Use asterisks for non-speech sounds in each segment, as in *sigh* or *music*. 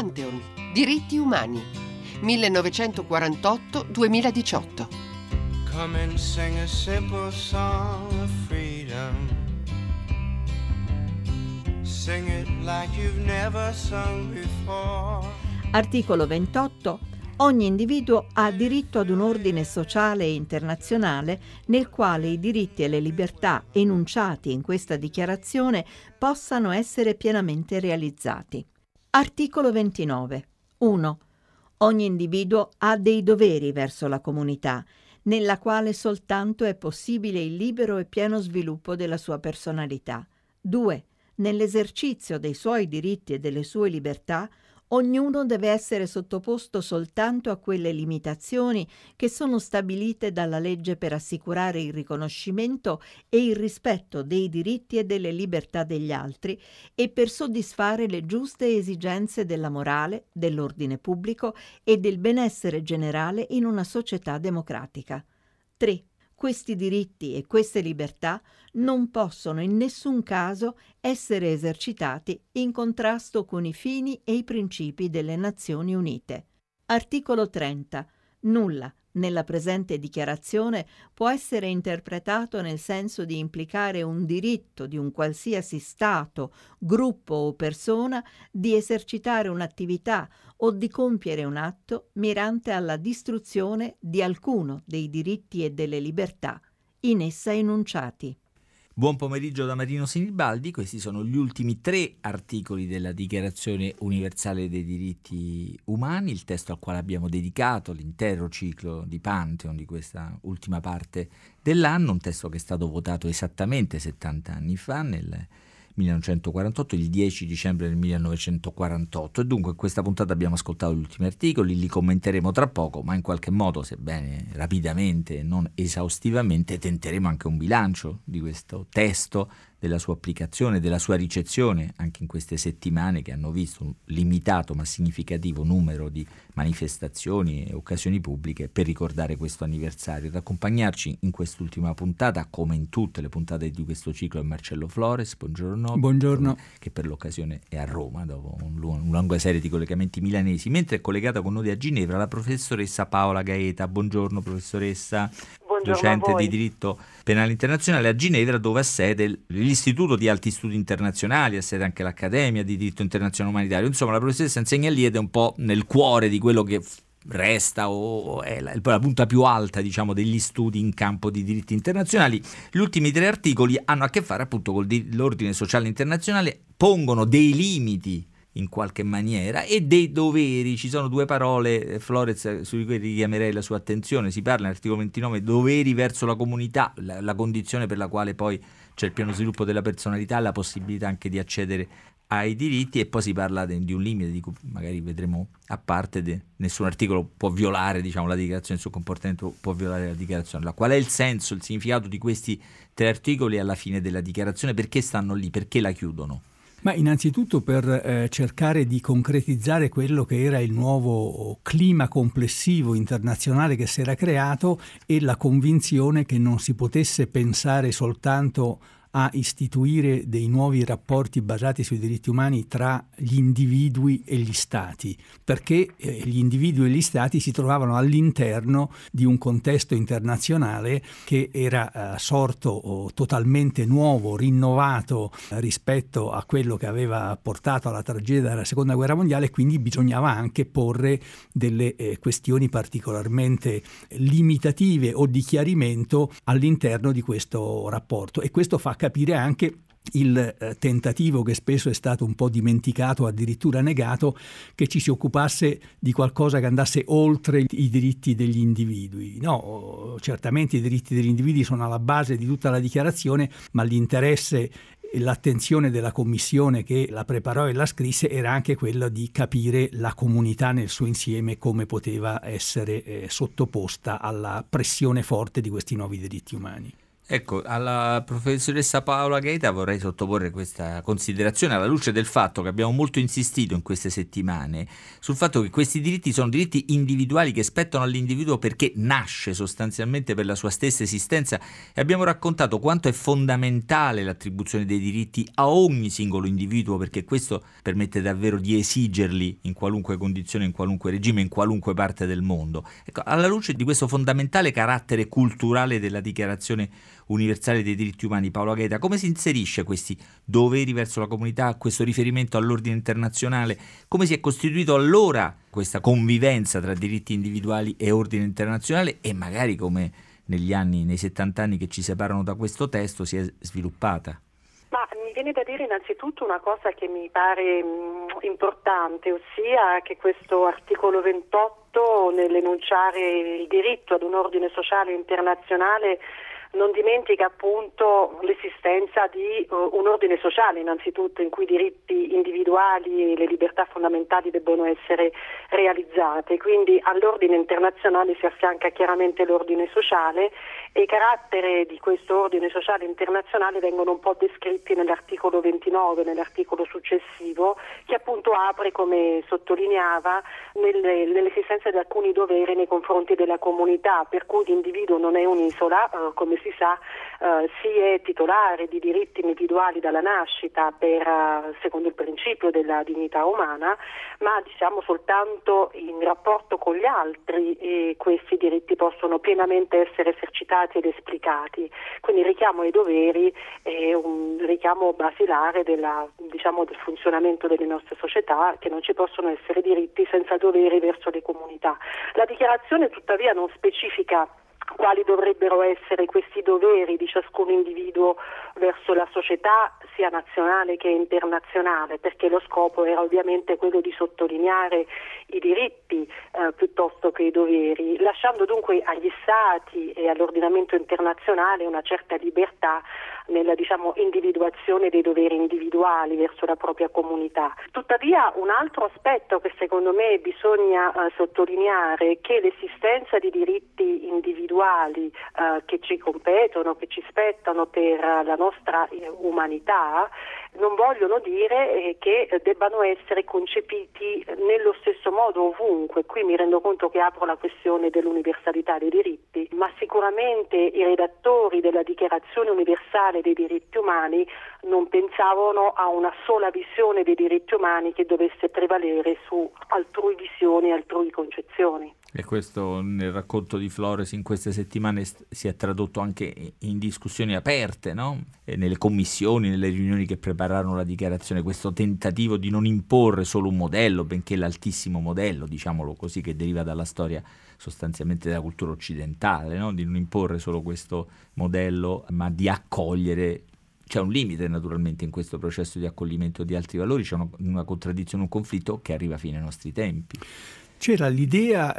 Pantheon, diritti umani, 1948-2018. Come and sing a simple song of freedom. Sing it like you've never sung before. Articolo 28 Ogni individuo ha diritto ad un ordine sociale e internazionale nel quale i diritti e le libertà enunciati in questa dichiarazione possano essere pienamente realizzati. Articolo 29. 1. Ogni individuo ha dei doveri verso la comunità, nella quale soltanto è possibile il libero e pieno sviluppo della sua personalità. 2. Nell'esercizio dei suoi diritti e delle sue libertà, Ognuno deve essere sottoposto soltanto a quelle limitazioni che sono stabilite dalla legge per assicurare il riconoscimento e il rispetto dei diritti e delle libertà degli altri e per soddisfare le giuste esigenze della morale, dell'ordine pubblico e del benessere generale in una società democratica. 3. Questi diritti e queste libertà non possono in nessun caso essere esercitati in contrasto con i fini e i principi delle Nazioni Unite. Articolo 30. Nulla nella presente dichiarazione può essere interpretato nel senso di implicare un diritto di un qualsiasi Stato, gruppo o persona di esercitare un'attività o di compiere un atto mirante alla distruzione di alcuno dei diritti e delle libertà in essa enunciati. Buon pomeriggio da Marino Sinibaldi, questi sono gli ultimi tre articoli della Dichiarazione universale dei diritti umani, il testo al quale abbiamo dedicato l'intero ciclo di Pantheon di questa ultima parte dell'anno, un testo che è stato votato esattamente 70 anni fa nel 1948, il 10 dicembre del 1948 e dunque in questa puntata abbiamo ascoltato gli ultimi articoli, li commenteremo tra poco, ma in qualche modo, sebbene rapidamente non esaustivamente, tenteremo anche un bilancio di questo testo della sua applicazione, della sua ricezione anche in queste settimane che hanno visto un limitato ma significativo numero di manifestazioni e occasioni pubbliche per ricordare questo anniversario. Ad accompagnarci in quest'ultima puntata, come in tutte le puntate di questo ciclo, è Marcello Flores. Buongiorno. Buongiorno. Che per l'occasione è a Roma dopo un, una lunga serie di collegamenti milanesi. Mentre è collegata con noi a Ginevra la professoressa Paola Gaeta. Buongiorno professoressa. Buongiorno docente di diritto penale internazionale a Ginevra dove ha sede l'Istituto di Alti Studi Internazionali, ha sede anche l'Accademia di Diritto Internazionale Umanitario. Insomma, la professoressa insegna lì ed è un po' nel cuore di quello che resta o è la, la, punta più alta diciamo, degli studi in campo di diritti internazionali. Gli ultimi tre articoli hanno a che fare appunto con l'ordine sociale internazionale, pongono dei limiti in qualche maniera e dei doveri. Ci sono due parole, eh, Flores, su cui richiamerei la sua attenzione. Si parla nell'articolo 29 doveri verso la comunità, la, la condizione per la quale poi c'è il pieno sviluppo della personalità, la possibilità anche di accedere ai diritti e poi si parla de, di un limite di cui magari vedremo a parte, de, nessun articolo può violare diciamo, la dichiarazione, il suo comportamento può violare la dichiarazione. Allora, qual è il senso, il significato di questi tre articoli alla fine della dichiarazione? Perché stanno lì? Perché la chiudono? Ma innanzitutto per eh, cercare di concretizzare quello che era il nuovo clima complessivo internazionale che si era creato e la convinzione che non si potesse pensare soltanto a istituire dei nuovi rapporti basati sui diritti umani tra gli individui e gli stati, perché eh, gli individui e gli stati si trovavano all'interno di un contesto internazionale che era eh, sorto totalmente nuovo, rinnovato eh, rispetto a quello che aveva portato alla tragedia della seconda guerra mondiale e quindi bisognava anche porre delle questioni particolarmente limitative o di chiarimento all'interno di questo rapporto. E questo fa capire anche il eh, tentativo che spesso è stato un po' dimenticato, addirittura negato, che ci si occupasse di qualcosa che andasse oltre i diritti degli individui. No, certamente i diritti degli individui sono alla base di tutta la dichiarazione, ma l'interesse e l'attenzione della commissione che la preparò e la scrisse era anche quella di capire la comunità nel suo insieme come poteva essere eh, sottoposta alla pressione forte di questi nuovi diritti umani. Ecco, alla professoressa Paola Gaeta vorrei sottoporre questa considerazione alla luce del fatto che abbiamo molto insistito in queste settimane sul fatto che questi diritti sono diritti individuali che spettano all'individuo perché nasce sostanzialmente per la sua stessa esistenza e abbiamo raccontato quanto è fondamentale l'attribuzione dei diritti a ogni singolo individuo perché questo permette davvero di esigerli in qualunque condizione, in qualunque regime, in qualunque parte del mondo. Ecco, alla luce di questo fondamentale carattere culturale della dichiarazione universale dei diritti umani. Paolo Gaeta, come si inserisce questi doveri verso la comunità, questo riferimento all'ordine internazionale, come si è costituito allora questa convivenza tra diritti individuali e ordine internazionale? E magari come negli anni, nei 70 anni che ci separano da questo testo si è sviluppata? Ma mi viene da dire innanzitutto una cosa che mi pare mh, importante, ossia che questo articolo 28 nell'enunciare il diritto ad un ordine sociale internazionale non dimentica appunto l'esistenza di uh, un ordine sociale innanzitutto in cui i diritti individuali e le libertà fondamentali debbono essere realizzate, quindi all'ordine internazionale si affianca chiaramente l'ordine sociale e i caratteri di questo ordine sociale internazionale vengono un po' descritti nell'articolo 29, nell'articolo successivo, che appunto apre, come sottolineava, nelle, nell'esistenza di alcuni doveri nei confronti della comunità, per cui l'individuo non è un'isola, eh, come si sa, eh, si è titolare di diritti individuali dalla nascita per, eh, secondo il principio della dignità umana, ma diciamo soltanto in rapporto con gli altri e questi diritti possono pienamente essere esercitati ed esplicati. Quindi il richiamo ai doveri è un richiamo basilare della, diciamo, del funzionamento delle nostre società, che non ci possono essere diritti senza doveri verso le comunità. La dichiarazione tuttavia non specifica quali dovrebbero essere questi doveri di ciascun individuo verso la società sia nazionale che internazionale, perché lo scopo era ovviamente quello di sottolineare i diritti eh, piuttosto che i doveri, lasciando dunque agli Stati e all'ordinamento internazionale una certa libertà nella diciamo, individuazione dei doveri individuali verso la propria comunità. Tuttavia un altro aspetto che secondo me bisogna eh, sottolineare è che l'esistenza di diritti individuali eh, che ci competono, che ci spettano per la nostra eh, umanità, non vogliono dire eh, che debbano essere concepiti nello stesso modo ovunque. Qui mi rendo conto che apro la questione dell'universalità dei diritti, ma sicuramente i redattori della Dichiarazione universale dei diritti umani non pensavano a una sola visione dei diritti umani che dovesse prevalere su altrui visioni e altrui concezioni. E questo nel racconto di Flores in queste settimane si è tradotto anche in discussioni aperte, no? nelle commissioni, nelle riunioni che prepararono la dichiarazione, questo tentativo di non imporre solo un modello, benché l'altissimo modello, diciamolo così, che deriva dalla storia sostanzialmente della cultura occidentale, no? di non imporre solo questo modello, ma di accogliere c'è un limite naturalmente in questo processo di accoglimento di altri valori, c'è una, una contraddizione, un conflitto che arriva fino ai nostri tempi. C'era l'idea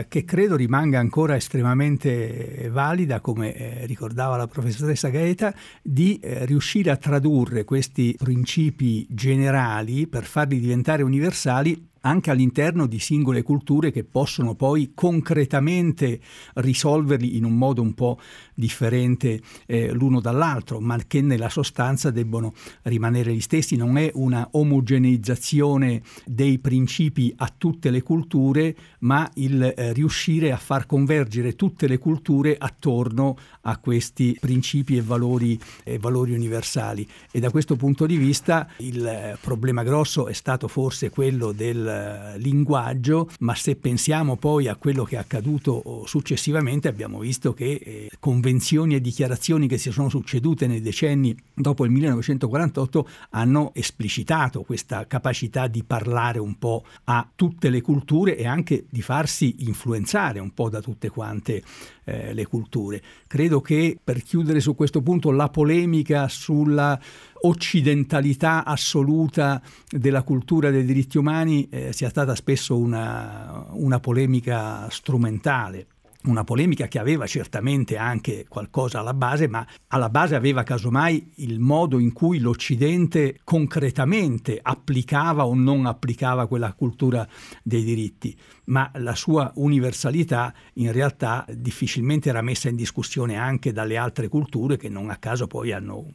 eh, che credo rimanga ancora estremamente valida, come eh, ricordava la professoressa Gaeta, di eh, riuscire a tradurre questi principi generali per farli diventare universali anche all'interno di singole culture che possono poi concretamente risolverli in un modo un po' differente eh, l'uno dall'altro, ma che nella sostanza debbono rimanere gli stessi. Non è una omogeneizzazione dei principi a tutte le culture, ma il eh, riuscire a far convergere tutte le culture attorno a questi principi e valori, e valori universali. E da questo punto di vista il eh, problema grosso è stato forse quello del eh, linguaggio, ma se pensiamo poi a quello che è accaduto successivamente abbiamo visto che eh, convenzioni e dichiarazioni che si sono succedute nei decenni dopo il 1948 hanno esplicitato questa capacità di parlare un po' a tutte le culture e anche di farsi influenzare un po' da tutte quante eh, le culture. Credo che per chiudere su questo punto la polemica sulla occidentalità assoluta della cultura dei diritti umani eh, sia stata spesso una, una polemica strumentale una polemica che aveva certamente anche qualcosa alla base, ma alla base aveva casomai il modo in cui l'Occidente concretamente applicava o non applicava quella cultura dei diritti, ma la sua universalità in realtà difficilmente era messa in discussione anche dalle altre culture che non a caso poi hanno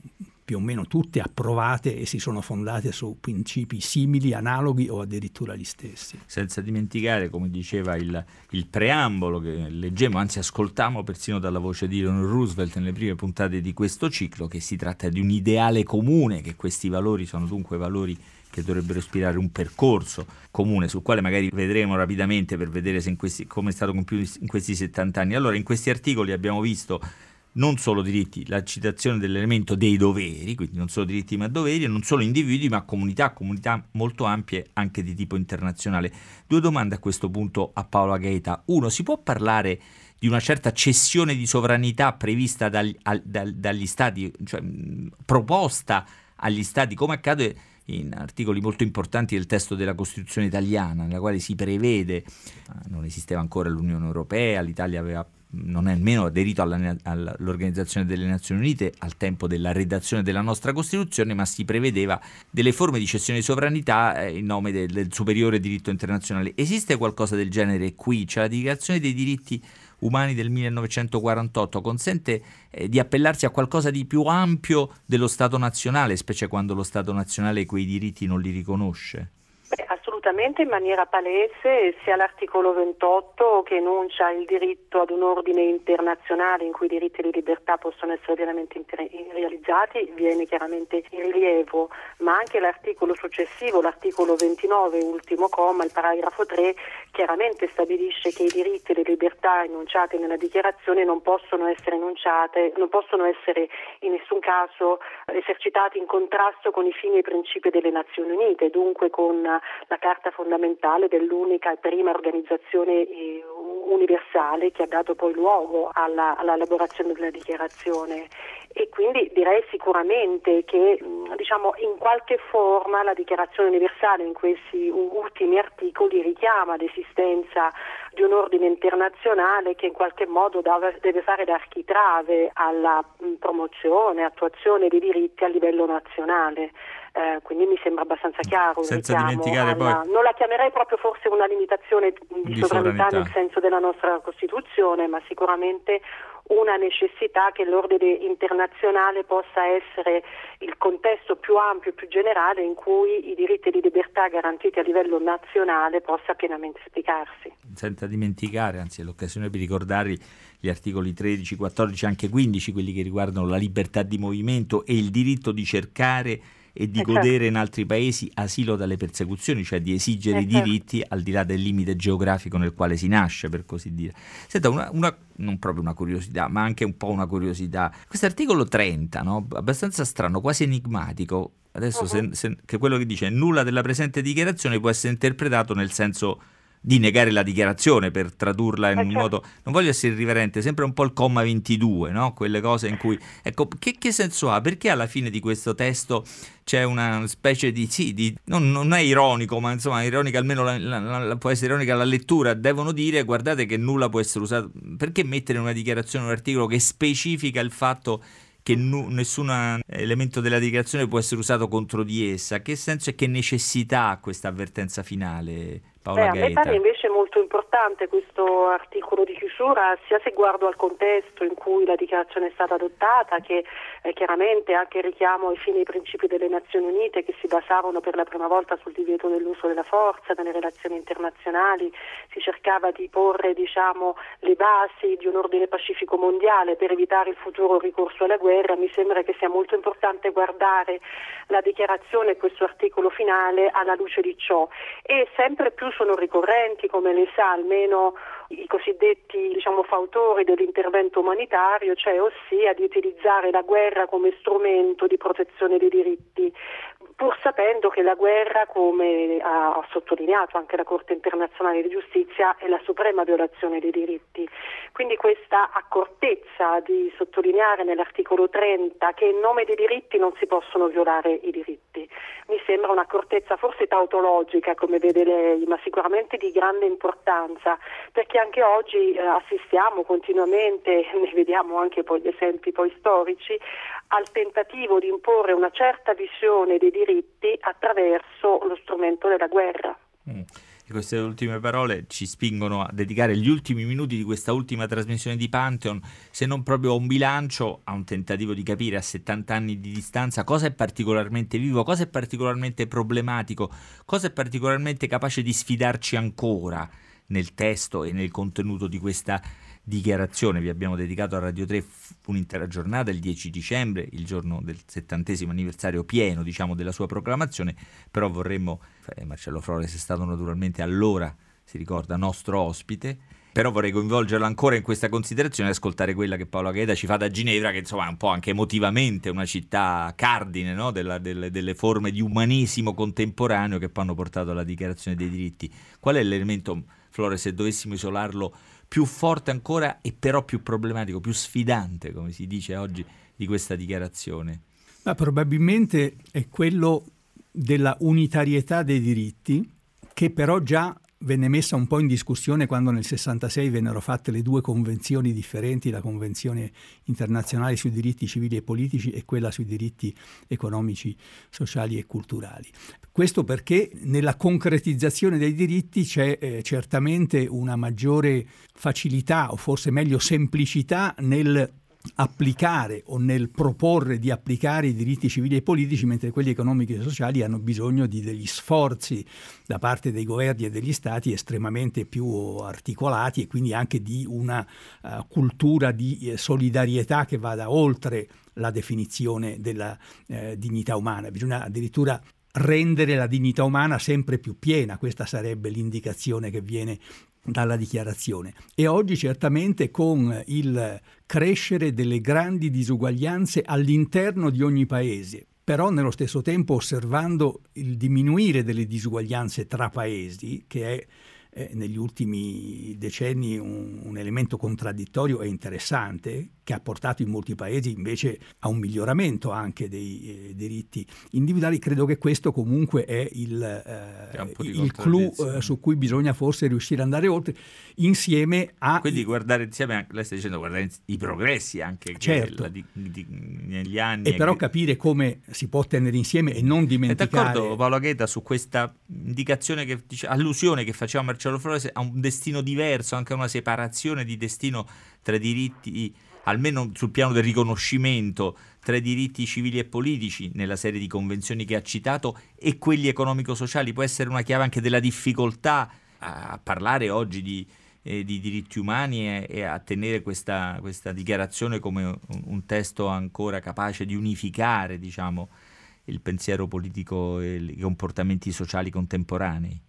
più o meno tutte approvate e si sono fondate su principi simili, analoghi o addirittura gli stessi. Senza dimenticare, come diceva il, il preambolo che leggemmo, anzi ascoltammo persino dalla voce di Eleanor Roosevelt nelle prime puntate di questo ciclo, che si tratta di un ideale comune, che questi valori sono dunque valori che dovrebbero ispirare un percorso comune sul quale magari vedremo rapidamente per vedere questi, come è stato compiuto in questi 70 anni. Allora, in questi articoli abbiamo visto non solo diritti, la citazione dell'elemento dei doveri, quindi non solo diritti ma doveri, non solo individui ma comunità, comunità molto ampie anche di tipo internazionale. Due domande a questo punto a Paola Gaeta. Uno, si può parlare di una certa cessione di sovranità prevista dagli, al, dagli stati, cioè proposta agli stati, come accade in articoli molto importanti del testo della Costituzione italiana, nella quale si prevede, non esisteva ancora l'Unione Europea, l'Italia aveva non è nemmeno aderito alla, all'Organizzazione delle Nazioni Unite al tempo della redazione della nostra Costituzione, ma si prevedeva delle forme di cessione di sovranità eh, in nome del, del, superiore diritto internazionale. Esiste qualcosa del genere qui? Cioè la dichiarazione dei diritti umani del 1948 consente eh, di appellarsi a qualcosa di più ampio dello Stato nazionale, specie quando lo Stato nazionale quei diritti non li riconosce? Assolutamente in maniera palese sia l'articolo 28 che enuncia il diritto ad un ordine internazionale in cui i diritti di libertà possono essere pienamente inter- realizzati, viene chiaramente in rilievo, ma anche l'articolo successivo, l'articolo 29, ultimo comma, il paragrafo 3, chiaramente stabilisce che i diritti e le libertà enunciate nella dichiarazione non possono essere enunciate, non possono essere in nessun caso esercitati in contrasto con i fini e i principi delle Nazioni Unite, dunque con la Carta fondamentale dell'unica e prima organizzazione eh, universale che ha dato poi luogo alla, all'elaborazione della dichiarazione e quindi direi sicuramente che diciamo, in qualche forma la dichiarazione universale in questi ultimi articoli richiama l'esistenza di un ordine internazionale che in qualche modo deve fare da architrave alla promozione e attuazione dei diritti a livello nazionale. Eh, quindi mi sembra abbastanza chiaro. Senza dimenticare alla, poi... Non la chiamerei proprio forse una limitazione di, di sovranità, sovranità nel senso della nostra Costituzione, ma sicuramente una necessità che l'ordine internazionale possa essere il contesto più ampio e più generale in cui i diritti di libertà garantiti a livello nazionale possa pienamente spiegarsi. Senza dimenticare, anzi è l'occasione per ricordare gli articoli 13, 14, anche 15, quelli che riguardano la libertà di movimento e il diritto di cercare e di eh godere in altri paesi asilo dalle persecuzioni, cioè di esigere eh i certo. diritti al di là del limite geografico nel quale si nasce, per così dire. Senta, una, una, non proprio una curiosità, ma anche un po' una curiosità. Questo articolo 30, no? abbastanza strano, quasi enigmatico, adesso uh-huh. se, se, che quello che dice nulla della presente dichiarazione può essere interpretato nel senso di negare la dichiarazione per tradurla in un certo. modo non voglio essere irriverente sembra un po' il comma 22 no? quelle cose in cui ecco che, che, senso ha perché alla fine di questo testo c'è una specie di sì di, non, non, è ironico ma insomma ironica almeno la, la, la, può essere ironica la lettura devono dire guardate che nulla può essere usato perché mettere in una dichiarazione un articolo che specifica il fatto che nu- nessun elemento della dichiarazione può essere usato contro di essa. Che senso e che necessità ha questa avvertenza finale? Paola Beh, a me pare invece molto importante questo articolo di chiusura, sia se guardo al contesto in cui la dichiarazione è stata adottata, che eh, chiaramente anche richiamo ai fini e principi delle Nazioni Unite che si basavano per la prima volta sul divieto dell'uso della forza nelle relazioni internazionali, si cercava di porre diciamo, le basi di un ordine pacifico mondiale per evitare il futuro ricorso alla guerra, mi sembra che sia molto importante guardare la dichiarazione e questo articolo finale alla luce di ciò. E sempre più sono ricorrenti, come lei sa, almeno i cosiddetti diciamo, fautori dell'intervento umanitario, cioè ossia di utilizzare la guerra come strumento di protezione dei diritti, pur sapendo che la guerra, come ha sottolineato anche la Corte internazionale di giustizia, è la suprema violazione dei diritti. Quindi questa accortezza di sottolineare nell'articolo 30 che in nome dei diritti non si possono violare i diritti, mi sembra un'accortezza forse tautologica, come vede lei, ma sicuramente di grande importanza, perché anche oggi eh, assistiamo continuamente, *laughs* ne vediamo anche poi gli esempi poi storici, al tentativo di imporre una certa visione dei diritti attraverso lo strumento della guerra. Mm. Queste ultime parole ci spingono a dedicare gli ultimi minuti di questa ultima trasmissione di Pantheon, se non proprio a un bilancio, a un tentativo di capire a 70 anni di distanza cosa è particolarmente vivo, cosa è particolarmente problematico, cosa è particolarmente capace di sfidarci ancora nel testo e nel contenuto di questa dichiarazione. Vi abbiamo dedicato a Radio 3 un'intera giornata il 10 dicembre, il giorno del settantesimo anniversario pieno diciamo, della sua proclamazione, però vorremmo, eh, Marcello Flores è stato naturalmente allora, si ricorda, nostro ospite, però vorrei coinvolgerlo ancora in questa considerazione e ascoltare quella che Paolo Agheda ci fa da Ginevra, che insomma è un po' anche emotivamente una città cardine no? Della, delle, delle, forme di umanesimo contemporaneo che poi hanno portato alla dichiarazione dei diritti. Qual è l'elemento, Flores, se dovessimo isolarlo più forte ancora e però più problematico, più sfidante, come si dice oggi, di questa dichiarazione? Ma probabilmente è quello della unitarietà dei diritti, che però già venne messa un po' in discussione quando nel 66 vennero fatte le due convenzioni differenti, la Convenzione internazionale sui diritti civili e politici e quella sui diritti economici, sociali e culturali. Questo perché nella concretizzazione dei diritti c'è eh, certamente una maggiore facilità o forse meglio semplicità nel applicare o nel proporre di applicare i diritti civili e politici, mentre quelli economici e sociali hanno bisogno di degli sforzi da parte dei governi e degli stati estremamente più articolati e quindi anche di una uh, cultura di eh, solidarietà che vada oltre la definizione della eh, dignità umana. Bisogna addirittura rendere la dignità umana sempre più piena, questa sarebbe l'indicazione che viene dalla dichiarazione. E oggi certamente con il crescere delle grandi disuguaglianze all'interno di ogni paese, però nello stesso tempo osservando il diminuire delle disuguaglianze tra paesi, che è eh, negli ultimi decenni un, un, elemento contraddittorio e interessante che ha portato in molti paesi invece a un miglioramento anche dei eh, diritti individuali. Credo che questo comunque è il, eh, il clou eh, su cui bisogna forse riuscire ad andare oltre insieme a... Quindi guardare insieme, lei sta dicendo guardare i progressi anche certo. di, di, negli anni. E però che... capire come si può tenere insieme e non dimenticare... È d'accordo Paolo Agheta su questa indicazione, che, allusione che faceva Marcello Flores a un destino diverso, anche a una separazione di destino tra diritti almeno sul piano del riconoscimento tra i diritti civili e politici nella serie di convenzioni che ha citato e quelli economico-sociali può essere una chiave anche della difficoltà a parlare oggi di, eh, di diritti umani e, e, a tenere questa, questa dichiarazione come un, un, testo ancora capace di unificare diciamo, il pensiero politico e i comportamenti sociali contemporanei.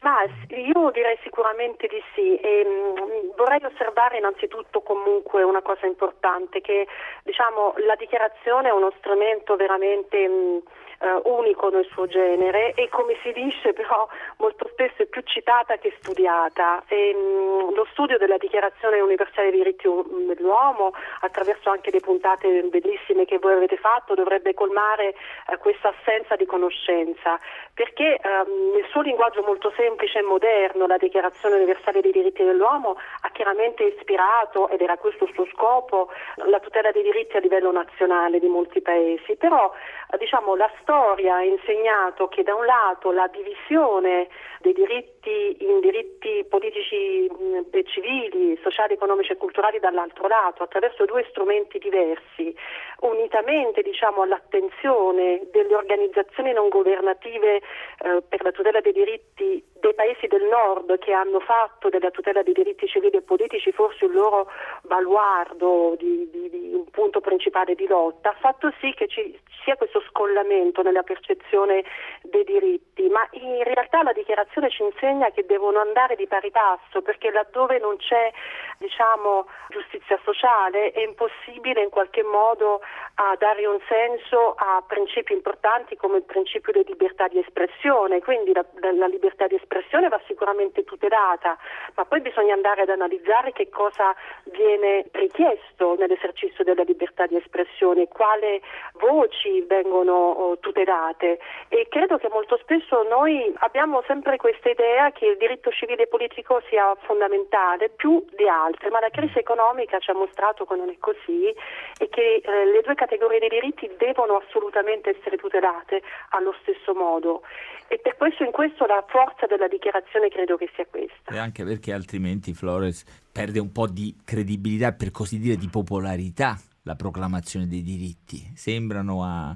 Ma io direi sicuramente di sì. E mh, vorrei osservare innanzitutto comunque una cosa importante che diciamo, la dichiarazione è uno strumento veramente mh, eh, unico nel suo genere e come si dice però molto spesso è più citata che studiata. E, mh, lo studio della Dichiarazione Universale dei diritti dell'uomo attraverso anche le puntate bellissime che voi avete fatto dovrebbe colmare eh, questa assenza di conoscenza perché ehm, nel suo linguaggio molto semplice e moderno la Dichiarazione Universale dei diritti dell'uomo ha chiaramente ispirato, ed era questo il suo scopo, la tutela dei diritti a livello nazionale di molti paesi, però diciamo, la storia ha insegnato che da un lato la divisione dei diritti in diritti politici e civili, sociali, economici e culturali dall'altro lato, attraverso due strumenti diversi, unitamente diciamo, all'attenzione delle organizzazioni non governative eh, per la tutela dei diritti dei paesi del nord che hanno fatto della tutela dei diritti civili e politici forse il loro baluardo di, di, di un punto principale di lotta, ha fatto sì che ci sia questo scollamento nella percezione dei diritti, ma in realtà la dichiarazione ci insegna che devono andare di pari passo perché laddove non c'è diciamo, giustizia sociale è impossibile in qualche modo a dare un senso a principi importanti come il principio di libertà di espressione, quindi la, la libertà di espressione va sicuramente tutelata, ma poi bisogna andare ad analizzare che cosa viene richiesto nell'esercizio della libertà di espressione, quali voci vengono oh, tutelate. E credo che molto spesso noi abbiamo sempre questa idea che il diritto civile e politico sia fondamentale più di altri, ma la crisi economica ci ha mostrato che non è così e che eh, le due categorie dei diritti devono assolutamente essere tutelate allo stesso modo e per questo in questo la forza della dichiarazione credo che sia questa. E anche perché altrimenti Flores perde un po' di credibilità, per così dire, di popolarità la proclamazione dei diritti. Sembrano a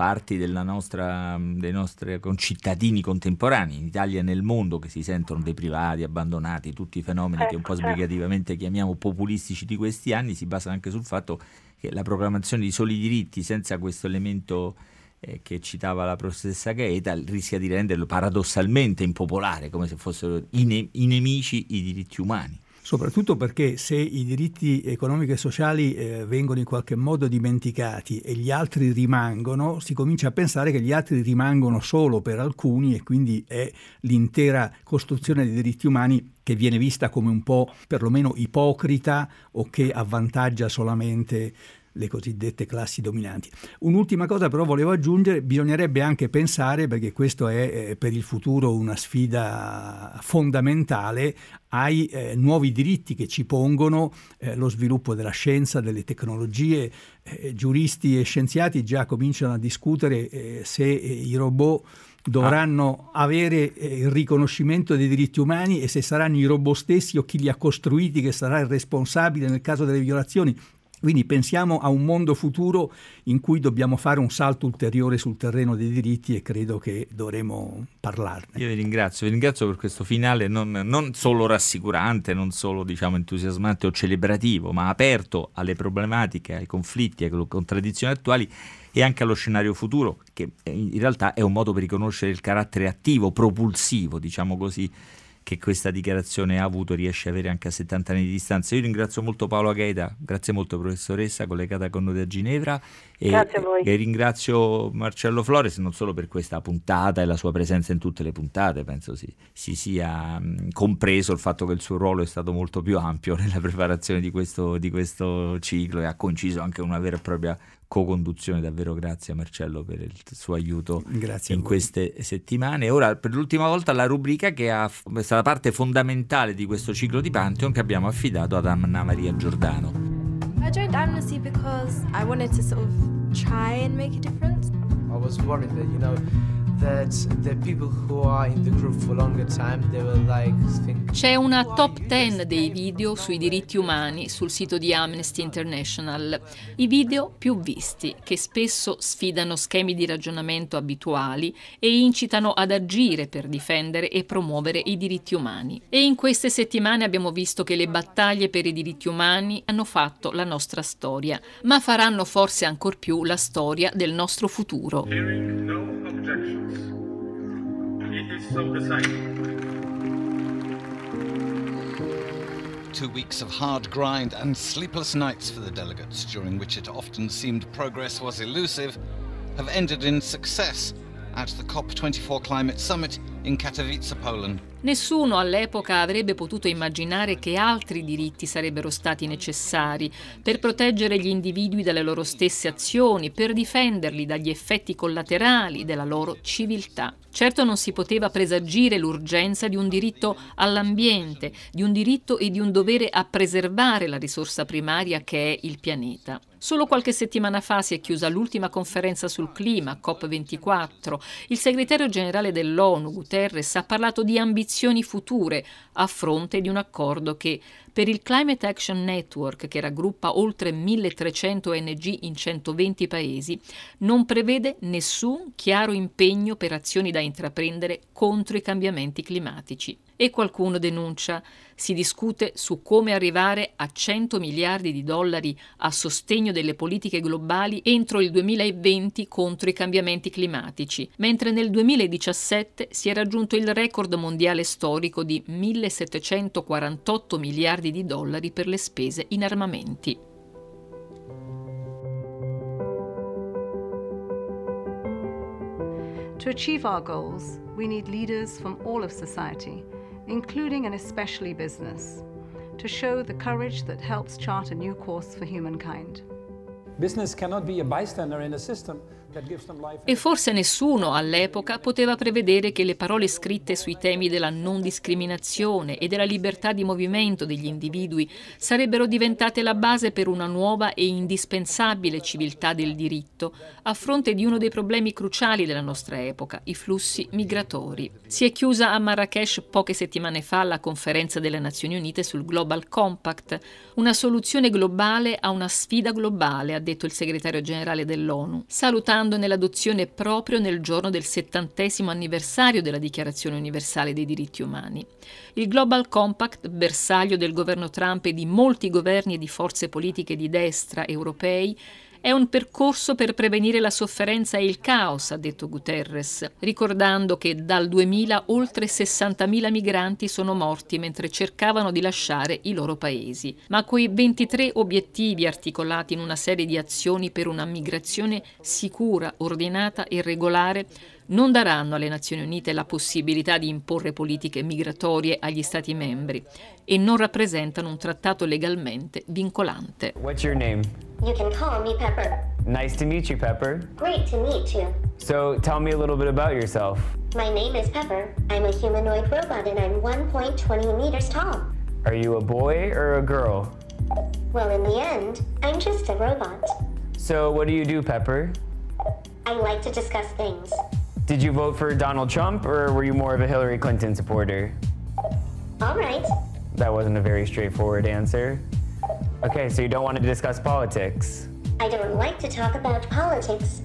parti nostra, dei nostri concittadini contemporanei in Italia e nel mondo che si sentono deprivati, abbandonati, tutti i fenomeni che un po' ecco, certo. sbrigativamente chiamiamo populistici di questi anni si basano anche sul fatto che la proclamazione di soli diritti senza questo elemento eh, che citava la professoressa Gaeta rischia di renderlo paradossalmente impopolare, come se fossero i, ne- i nemici i diritti umani soprattutto perché se i diritti economici e sociali eh, vengono in qualche modo dimenticati e gli altri rimangono, si comincia a pensare che gli altri rimangono solo per alcuni e quindi è l'intera costruzione dei diritti umani che viene vista come un po' perlomeno ipocrita o che avvantaggia solamente le cosiddette classi dominanti. Un'ultima cosa però volevo aggiungere, bisognerebbe anche pensare, perché questo è eh, per il futuro una sfida fondamentale, ai eh, nuovi diritti che ci pongono eh, lo sviluppo della scienza, delle tecnologie. Eh, giuristi e scienziati già cominciano a discutere eh, se eh, i robot dovranno ah. avere il riconoscimento dei diritti umani e se saranno i robot stessi o chi li ha costruiti che sarà il responsabile nel caso delle violazioni. Quindi pensiamo a un mondo futuro in cui dobbiamo fare un salto ulteriore sul terreno dei diritti e credo che dovremo parlarne. Io vi ringrazio, vi ringrazio per questo finale non, non solo rassicurante, non solo diciamo, entusiasmante o celebrativo, ma aperto alle problematiche, ai conflitti, alle contraddizioni attuali e anche allo scenario futuro, che in realtà è un modo per riconoscere il carattere attivo, propulsivo, diciamo così, che questa dichiarazione ha avuto riesce a avere anche a 70 anni di distanza. Io ringrazio molto Paolo Agheida, grazie molto professoressa collegata con noi da Ginevra e, grazie a voi. e ringrazio Marcello Flores non solo per questa puntata e la sua presenza in tutte le puntate, penso si, si sia mh, compreso il fatto che il suo ruolo è stato molto più ampio nella preparazione di questo, di questo ciclo e ha coinciso anche una vera e propria co-conduzione. Davvero grazie a Marcello per il suo aiuto grazie in queste settimane. Ora, per l'ultima volta, la rubrica che ha, è stata parte fondamentale di questo ciclo di Pantheon che abbiamo affidato ad Anna Maria Giordano. I joined Amnesty because I wanted to sort of try and make a difference. I was worried that, you know, c'è una top 10 dei video sui diritti umani sul sito di Amnesty International, i video più visti, che spesso sfidano schemi di ragionamento abituali e incitano ad agire per difendere e promuovere i diritti umani. E in queste settimane abbiamo visto che le battaglie per i diritti umani hanno fatto la nostra storia, ma faranno forse ancor più la storia del nostro futuro. Two weeks of hard grind and sleepless nights for the delegates, during which it often seemed progress was elusive, have ended in success at the COP24 Climate Summit in Katowice, Poland. Nessuno all'epoca avrebbe potuto immaginare che altri diritti sarebbero stati necessari per proteggere gli individui dalle loro stesse azioni, per difenderli dagli effetti collaterali della loro civiltà. Certo non si poteva presagire l'urgenza di un diritto all'ambiente, di un diritto e di un dovere a preservare la risorsa primaria che è il pianeta. Solo qualche settimana fa si è chiusa l'ultima conferenza sul clima, COP24. Il segretario generale dell'ONU, Guterres, ha parlato di ambizioni ambizioni future a fronte di un accordo che per il Climate Action Network, che raggruppa oltre 1300 ONG in 120 paesi, non prevede nessun chiaro impegno per azioni da intraprendere contro i cambiamenti climatici. E qualcuno denuncia, si discute su come arrivare a 100 miliardi di dollari a sostegno delle politiche globali entro il 2020 contro i cambiamenti climatici, mentre nel 2017 si è raggiunto il record mondiale storico di 1748 miliardi miliardi di dollari per le spese in armamenti. To achieve our goals, we need leaders from all of society, including and especially business, to show the courage that helps chart a new course for humankind. Business cannot be a bystander in a system. E forse nessuno all'epoca poteva prevedere che le parole scritte sui temi della non discriminazione e della libertà di movimento degli individui sarebbero diventate la base per una nuova e indispensabile civiltà del diritto a fronte di uno dei problemi cruciali della nostra epoca, i flussi migratori. Si è chiusa a Marrakesh poche settimane fa la conferenza delle Nazioni Unite sul Global Compact, una soluzione globale a una sfida globale, ha detto il segretario generale dell'ONU, salutando sperando nell'adozione proprio nel giorno del settantesimo anniversario della Dichiarazione universale dei diritti umani. Il Global Compact, bersaglio del governo Trump e di molti governi e di forze politiche di destra europei, è un percorso per prevenire la sofferenza e il caos, ha detto Guterres, ricordando che dal 2000 oltre 60.000 migranti sono morti mentre cercavano di lasciare i loro paesi. Ma quei 23 obiettivi articolati in una serie di azioni per una migrazione sicura, ordinata e regolare non daranno alle Nazioni Unite la possibilità di imporre politiche migratorie agli Stati membri e non rappresentano un trattato legalmente vincolante. What's your name? You can call me Pepper. Nice to meet you, Pepper. Great to meet you. So, tell me a little bit about yourself. My name is Pepper. I'm a humanoid robot and I'm 1.20 meters tall. Are you a boy or a girl? Well, in the end, I'm just a robot. So, what do you do, Pepper? I like to discuss things. Did you vote for Donald Trump or were you more of a Hillary Clinton supporter? All right. That wasn't a very straightforward answer. Okay, so you don't want to discuss politics. I don't like to talk about politics.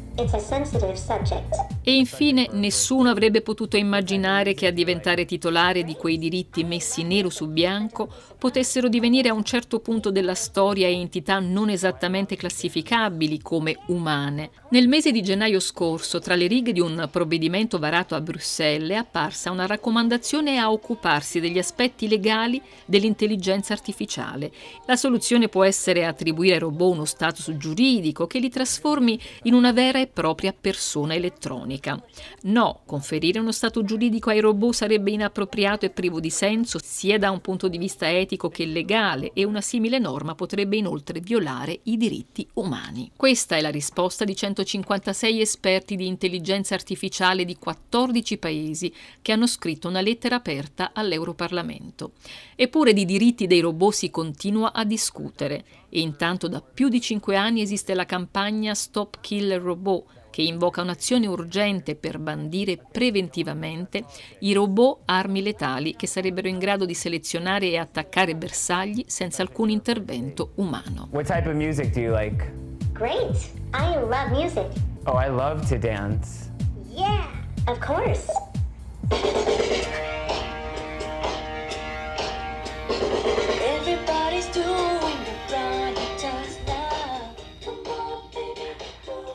E infine nessuno avrebbe potuto immaginare che a diventare titolare di quei diritti messi nero su bianco potessero divenire a un certo punto della storia entità non esattamente classificabili come umane. Nel mese di gennaio scorso, tra le righe di un provvedimento varato a Bruxelles, è apparsa una raccomandazione a occuparsi degli aspetti legali dell'intelligenza artificiale. La soluzione può essere attribuire ai robot uno status giuridico che li trasformi in una vera e propria persona elettronica. No, conferire uno stato giuridico ai robot sarebbe inappropriato e privo di senso sia da un punto di vista etico che legale e una simile norma potrebbe inoltre violare i diritti umani. Questa è la risposta di 156 esperti di intelligenza artificiale di 14 paesi che hanno scritto una lettera aperta all'Europarlamento. Eppure di diritti dei robot si continua a discutere e intanto da più di cinque anni esiste la campagna Stop Killer Robot che invoca un'azione urgente per bandire preventivamente i robot armi letali che sarebbero in grado di selezionare e attaccare bersagli senza alcun intervento umano. What type of music do you like? Great. I love music. Oh, I love to dance. Yeah, of course.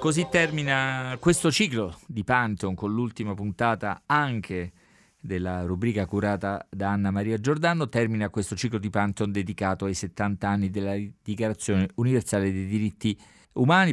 Così termina questo ciclo di Pantheon con l'ultima puntata anche della rubrica curata da Anna Maria Giordano. Termina questo ciclo di Pantheon dedicato ai 70 anni della Dichiarazione universale dei diritti umani,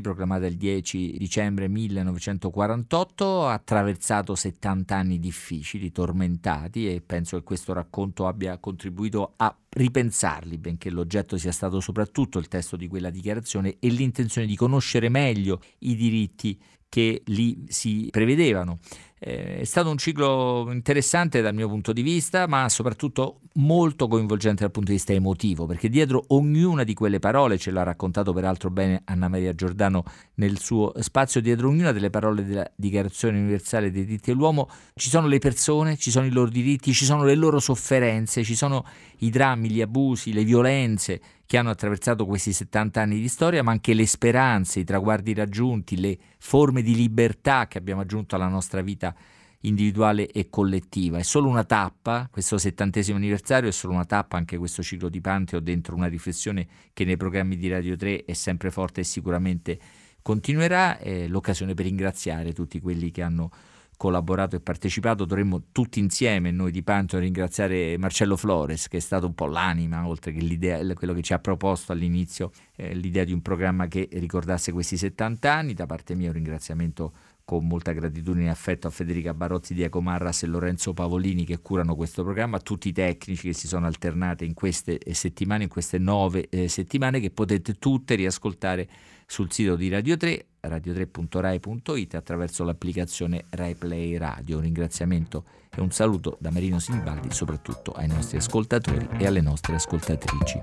proclamata il 10 dicembre 1948. Ha attraversato 70 anni difficili, tormentati e penso che questo racconto abbia contribuito a ripensarli, benché l'oggetto sia stato soprattutto il testo di quella dichiarazione e l'intenzione di conoscere meglio i diritti che lì si prevedevano. Eh, è stato un ciclo interessante dal mio punto di vista, ma soprattutto molto coinvolgente dal punto di vista emotivo, perché dietro ognuna di quelle parole, ce l'ha raccontato peraltro bene Anna Maria Giordano nel suo spazio, dietro ognuna delle parole della Dichiarazione Universale dei diritti dell'uomo ci sono le persone, ci sono i loro diritti, ci sono le loro sofferenze, ci sono i drammi, gli abusi, le violenze che hanno attraversato questi 70 anni di storia, ma anche le speranze, i traguardi raggiunti, le forme di libertà che abbiamo aggiunto alla nostra vita individuale e collettiva. È solo una tappa, questo settantesimo anniversario è solo una tappa, anche questo ciclo di Panteo dentro una riflessione che nei programmi di Radio 3 è sempre forte e sicuramente continuerà. È l'occasione per ringraziare tutti quelli che hanno collaborato e partecipato, dovremmo tutti insieme, noi di Pantheon, ringraziare Marcello Flores, che è stato un po' l'anima, oltre che l'idea, quello che ci ha proposto all'inizio, eh, l'idea di un programma che ricordasse questi 70 anni. Da parte mia un ringraziamento con molta gratitudine e affetto a Federica Barotti, Diego Marras e Lorenzo Pavolini che curano questo programma, a tutti i tecnici che si sono alternati in queste eh, settimane, in queste nove eh, settimane che potete tutte riascoltare sul sito di Radio 3, radio3.rai.it attraverso l'applicazione RaiPlay Radio. Un ringraziamento e un saluto da Marino Simbaldi soprattutto ai nostri ascoltatori e alle nostre ascoltatrici.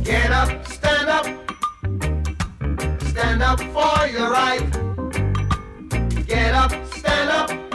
Get up, stand up, stand up for your right. Get up, stand up.